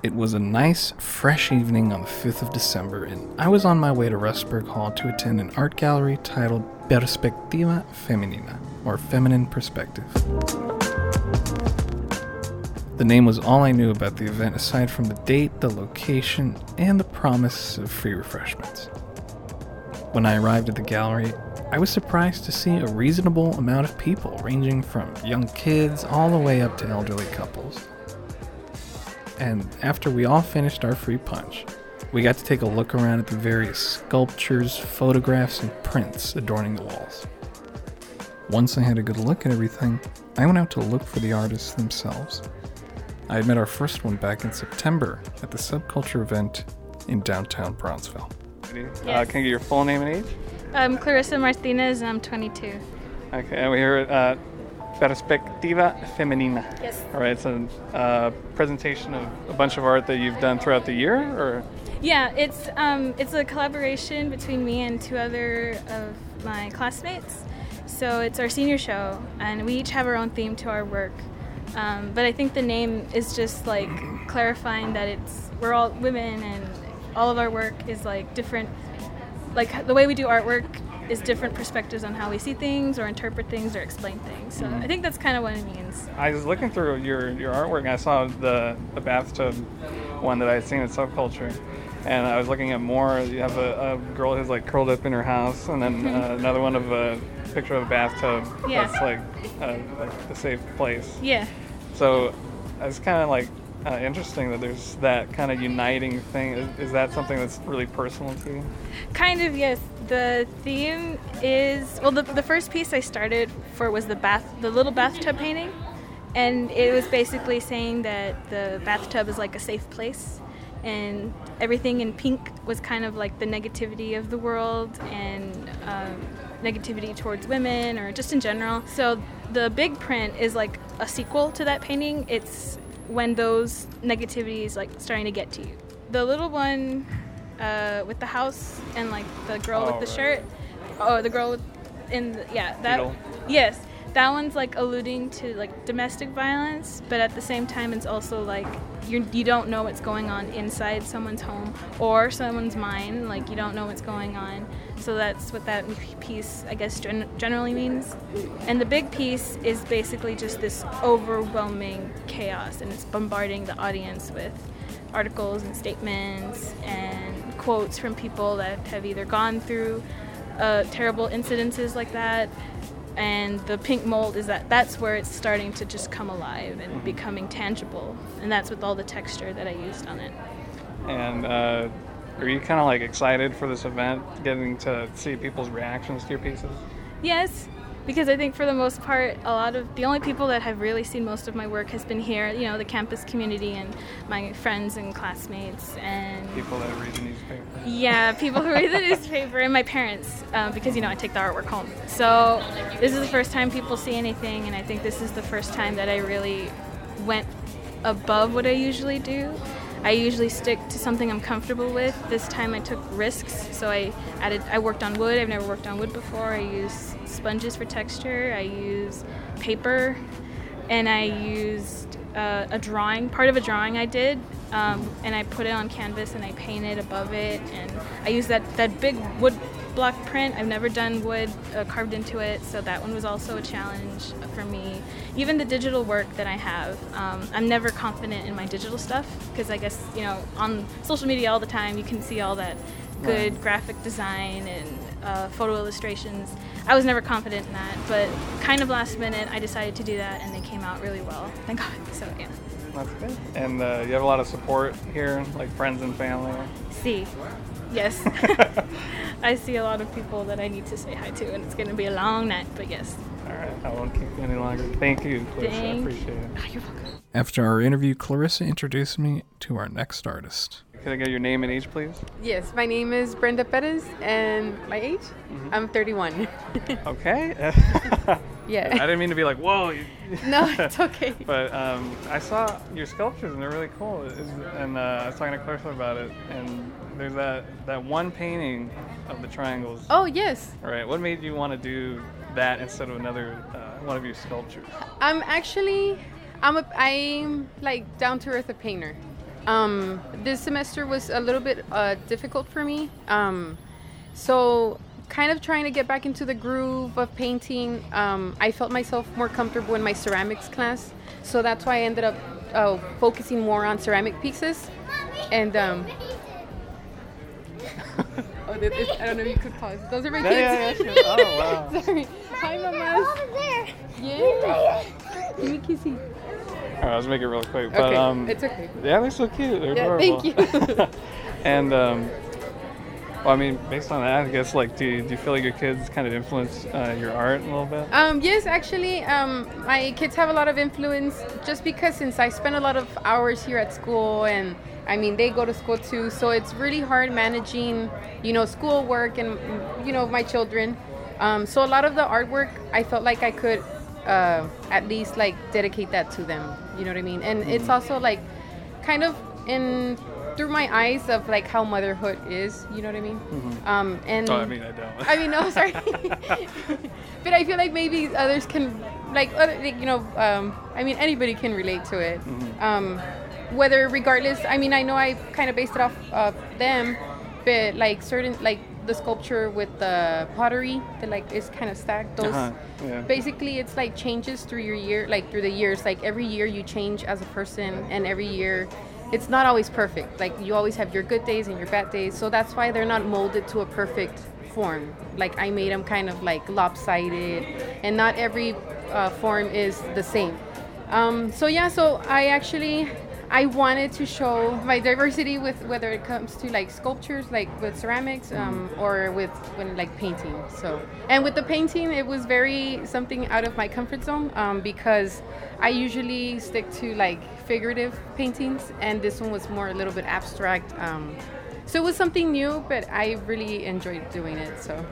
It was a nice, fresh evening on the 5th of December, and I was on my way to Rusteberg Hall to attend an art gallery titled Perspectiva Femenina, or Feminine Perspective. The name was all I knew about the event aside from the date, the location, and the promise of free refreshments. When I arrived at the gallery, I was surprised to see a reasonable amount of people, ranging from young kids all the way up to elderly couples. And after we all finished our free punch, we got to take a look around at the various sculptures, photographs, and prints adorning the walls. Once I had a good look at everything, I went out to look for the artists themselves. I had met our first one back in September at the subculture event in downtown Brownsville. Uh, Yes. can I get your full name and age? I'm Clarissa Martinez and I'm 22. Okay, and we're here at uh, Perspectiva Femenina. Yes. All right, it's a uh, presentation of a bunch of art that you've done throughout the year, or Yeah, it's um, it's a collaboration between me and two other of my classmates. So it's our senior show, and we each have our own theme to our work. Um, but I think the name is just like clarifying that it's we're all women, and all of our work is like different. Like the way we do artwork is different perspectives on how we see things, or interpret things, or explain things. So I think that's kind of what it means. I was looking through your, your artwork and I saw the, the bathtub one that I had seen in Subculture. And I was looking at more. You have a, a girl who's like curled up in her house, and then uh, another one of a picture of a bathtub Yeah. that's like, uh, like a safe place. Yeah. So it's kind of like uh, interesting that there's that kind of uniting thing. Is, is that something that's really personal to you? Kind of, yes. The theme is well. The, the first piece I started for was the bath, the little bathtub painting, and it was basically saying that the bathtub is like a safe place, and everything in pink was kind of like the negativity of the world and um, negativity towards women or just in general. So the big print is like a sequel to that painting. It's when those negativity is like starting to get to you. The little one uh, with the house and like the girl Oh, with the right. shirt. Oh, the girl with in the, yeah that Beetle. yes that one's like alluding to like domestic violence, but at the same time it's also like you you don't know what's going on inside someone's home or someone's mind. Like you don't know what's going on. So that's what that piece I guess gen- generally means. And the big piece is basically just this overwhelming chaos, and it's bombarding the audience with articles and statements and quotes from people that have either gone through uh, terrible incidences like that and the pink mold is that that's where it's starting to just come alive and becoming tangible and that's with all the texture that i used on it. And uh, are you kind of like excited for this event, getting to see people's reactions to your pieces? yes because i think for the most part a lot of the only people that have really seen most of my work has been here you know the campus community and my friends and classmates and People that read the newspaper. Yeah, people who read the newspaper and my parents, um, because you know I take the artwork home. So this is the first time people see anything, and I think this is the first time that I really went above what I usually do. I usually stick to something I'm comfortable with. This time I took risks, so I added. I worked on wood. I've never worked on wood before. I use sponges for texture. I use paper, and I used uh, a drawing, part of a drawing I did, um, and I put it on canvas and I painted above it, and I used that that big wood block print. I've never done wood uh, carved into it, so that one was also a challenge for me. Even the digital work that I have, um, I'm never confident in my digital stuff because I guess you know on social media all the time you can see all that good Right. graphic design and uh, photo illustrations. I was never confident in that, but kind of last minute I decided to do that, and they came out really well. Thank God. So yeah. That's good. And uh, you have a lot of support here, like friends and family. See, yes. I see a lot of people that I need to say hi to, and it's going to be a long night, but yes. All right, I won't keep you any longer. Thank you, Clarissa. I appreciate it. Ah, you're welcome. After our interview, Clarissa introduced me to our next artist. Could I get your name and age, please? Yes, my name is Brenda Perez, and my age, I'm 31. Okay. Yeah. I didn't mean to be like, whoa. no, it's okay. But um, I saw your sculptures and they're really cool. And uh, I was talking to Clarissa about it. And there's that, that one painting of the triangles. Oh yes, All right. What made you want to do that instead of another uh, one of your sculptures? I'm actually, I'm a, I'm like down to earth a painter. Um, this semester was a little bit uh, difficult for me. Um, so, kind of trying to get back into the groove of painting. Um, I felt myself more comfortable in my ceramics class, so that's why I ended up uh, focusing more on ceramic pieces. And um, oh, this, this- I don't know if you could pause. Those are my Yeah, yeah, kids. yeah, sure. Oh, wow. Sorry. Hi, mamas. Yeah. Give me a kissy. All right, let's make it real quick. But Okay, um, it's okay. yeah, they're so cute. They're Yeah, adorable. thank you. and um, well, I mean, based on that, I guess like, do you, do you feel like your kids kind of influence uh, your art a little bit? Um, yes, actually, um, my kids have a lot of influence just because since I spend a lot of hours here at school and I mean, they go to school too, so it's really hard managing, you know, school work and, you know, my children. Um, so a lot of the artwork, I felt like I could uh, at least like dedicate that to them. You know what I mean? And it's also like kind of in through my eyes of like how motherhood is. You know what I mean? Um, and Oh, I mean, I don't. I mean, no, sorry. but I feel like maybe others can, like, other, like, you know, um, I mean, anybody can relate to it. Um, whether, regardless, I mean, I know I kind of based it off of them, but like certain, like the sculpture with the pottery that like is kind of stacked. Those Uh-huh, yeah. basically it's like changes through your year, like through the years. Like every year you change as a person, and every year it's not always perfect. Like you always have your good days and your bad days. So that's why they're not molded to a perfect form. Like I made them kind of like lopsided, and not every uh, form is the same. Um, so yeah, so I actually I wanted to show my diversity with whether it comes to like sculptures, like with ceramics, um, or with when like painting. So and with the painting, it was very something out of my comfort zone um, because I usually stick to like figurative paintings, and this one was more a little bit abstract. Um, so it was something new, but I really enjoyed doing it. So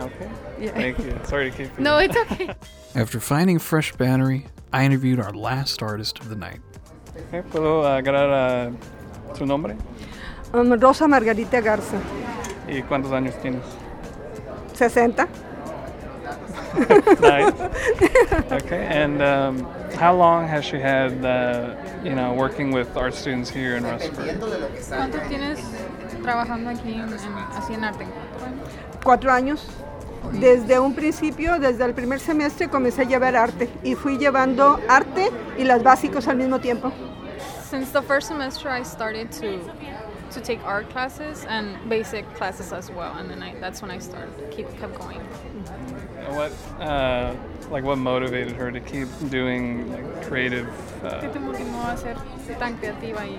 Okay. Yeah. Thank you. Sorry to keep you. no, it's okay. After finding Fresh Battery, I interviewed our last artist of the night. Okay, ¿Puedo agarrar uh, tu nombre? Um, Rosa Margarita Garza, ¿Y cuántos años tienes? 60. nice. Okay, and um, how long has she had, uh, you know, working with art students here in Rustburg? ¿Cuánto tienes trabajando aquí en, en- así en arte? Cuatro años. Desde un principio, desde el primer semestre, comencé a llevar arte y fui llevando arte y las básicos al mismo tiempo. Since the first semester, I started to to take art classes and basic classes as well, and then I, that's when I started keep kept going. What, uh, like, what motivated her to keep doing like, creative? ¿Qué Uh, te motivó a ser tan creativa y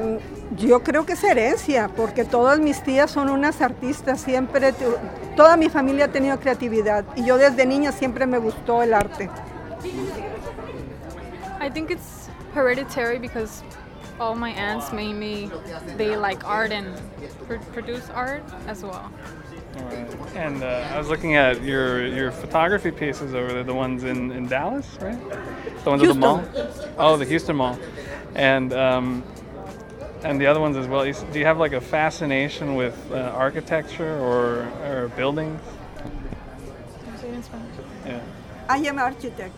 Mm, Yo creo que es herencia, porque todas mis tías son unas artistas, siempre, tu- toda mi familia ha tenido creatividad y yo desde niña siempre me gustó el arte. I think it's hereditary because all my aunts mainly they like art and pr- produce art as well. alright. And uh, I was looking at your your photography pieces over there, the ones in, in Dallas, right? The ones at the mall. Oh, the Houston Mall, and um, and the other ones as well. Do you have like a fascination with uh, architecture or or buildings? Say it in Spanish. Yeah. I am architect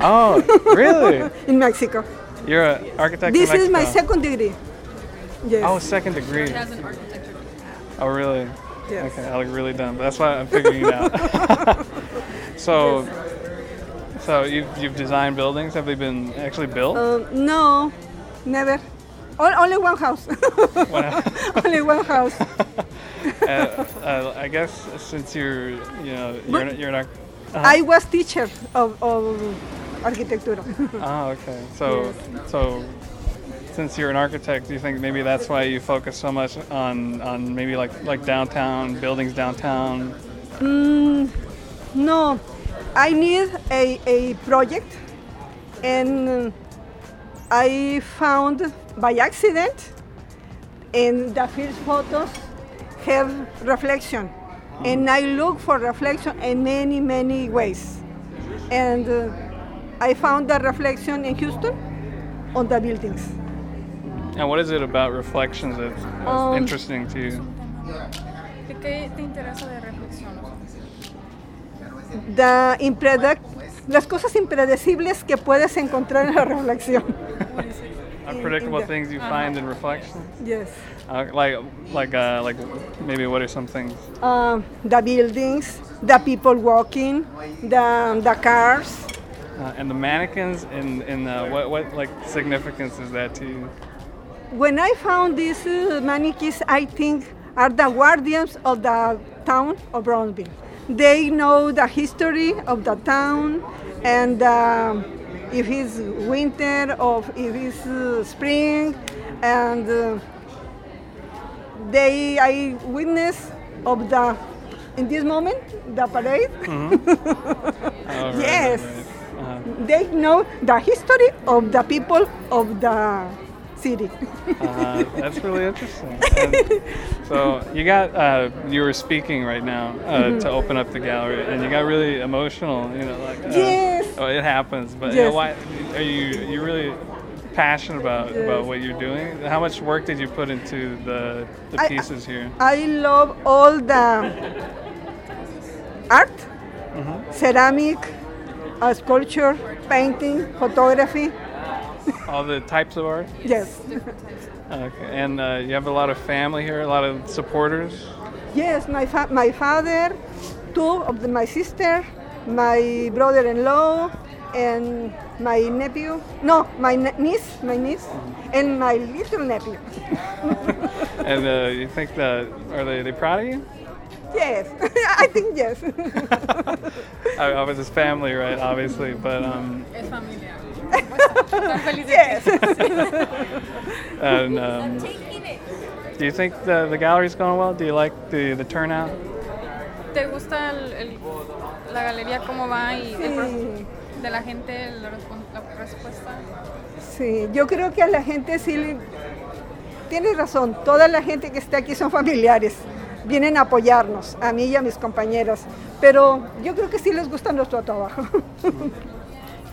Oh, really? in Mexico. You're an architect. This in is my second degree. Yes. Oh, second degree. She has an architecture. Oh, really? Yes. Okay, I look really dumb. That's why I'm figuring it out. so, so you've you've designed buildings. Have they been actually built? Um, no, never. O- only one house. Only one house. uh, uh, I guess since you're you know you're But- you're not. I was teacher of, of architectura. Oh, okay. So so since you're an architect, do you think maybe that's why you focus so much on on maybe like like downtown buildings downtown? Mm, no, I need a, a project, and I found by accident, and the first photos have reflection, and I look for reflection in many many ways, and uh, I found the reflection in Houston on the buildings. And what is it about reflections that's, that's Um, interesting to you? ¿Qué, qué te interesa de reflexión? The impredict- las cosas impredecibles que puedes encontrar en la reflexión. in Unpredictable things you find in reflection. Yes. Uh, like like uh, like maybe what are some things? Um, the buildings, the people walking, the, the cars. Uh, and the mannequins and and uh, what what like significance is that to you? When I found these uh, mannequins, I think are the guardians of the town of Brownsville. They know the history of the town and um, if it's winter or if it's uh, spring, and uh, they I witness of the in this moment the parade. Right, Yes. right, right. Uh-huh. They know the history of the people of the city. Uh, that's really interesting. And so you got uh, you were speaking right now uh, to open up the gallery, and you got really emotional. You know, like uh, Yes. oh, it happens. But you know, why are you you really passionate about about what you're doing? How much work did you put into the the I- pieces here? I love all the art, ceramic, uh, sculpture, painting, photography. All the types of art. Yes, Okay, and uh, you have a lot of family here, a lot of supporters. yes. My fa- my father, two of the, my sister, my brother-in-law, and my nephew. No, my ne- niece, my niece, and my little nephew. And uh, you think that are they they proud of you? Yes, I think yes. I, I was his family, right? Obviously, but um, Es familiar. Están felices. yes. and um, do you think the the gallery's going well? Do you like the the turnout? ¿Te gusta el- el- la galería cómo va y Sí. de la gente la, la respuesta? Sí, yo creo que a la gente sí le... Tienes razón, toda la gente que está aquí son familiares, vienen a apoyarnos, a mí y a mis compañeros, pero yo creo que sí les gusta nuestro trabajo.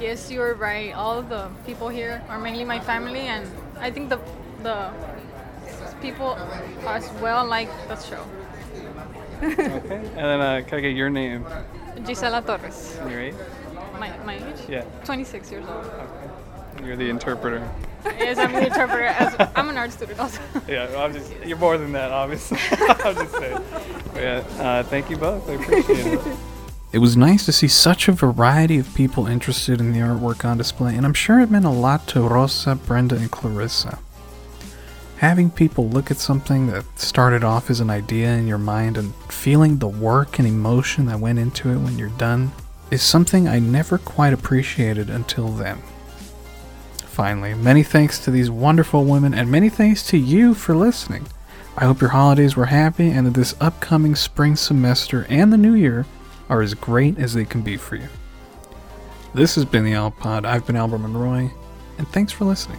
Yes, you're right. All the people here are mainly my family, and I think the the people as well like the show. Okay. And then uh, can I get your name? Gisela Torres, You're eight. my, my age? Yeah. 26 years old. You're the interpreter. Yes, I'm the interpreter. As, I'm an art student also. Yeah, I'm just, you're more than that, obviously. I'm just saying. But yeah, uh, thank you both. I appreciate it. It was nice to see such a variety of people interested in the artwork on display, and I'm sure it meant a lot to Rosa, Brenda, and Clarissa. Having people look at something that started off as an idea in your mind and feeling the work and emotion that went into it when you're done is something I never quite appreciated until then. Finally, many thanks to these wonderful women and many thanks to you for listening. I hope your holidays were happy and that this upcoming spring semester and the new year are as great as they can be for you. This has been the Alpod. I've been Albert Monroy, and thanks for listening.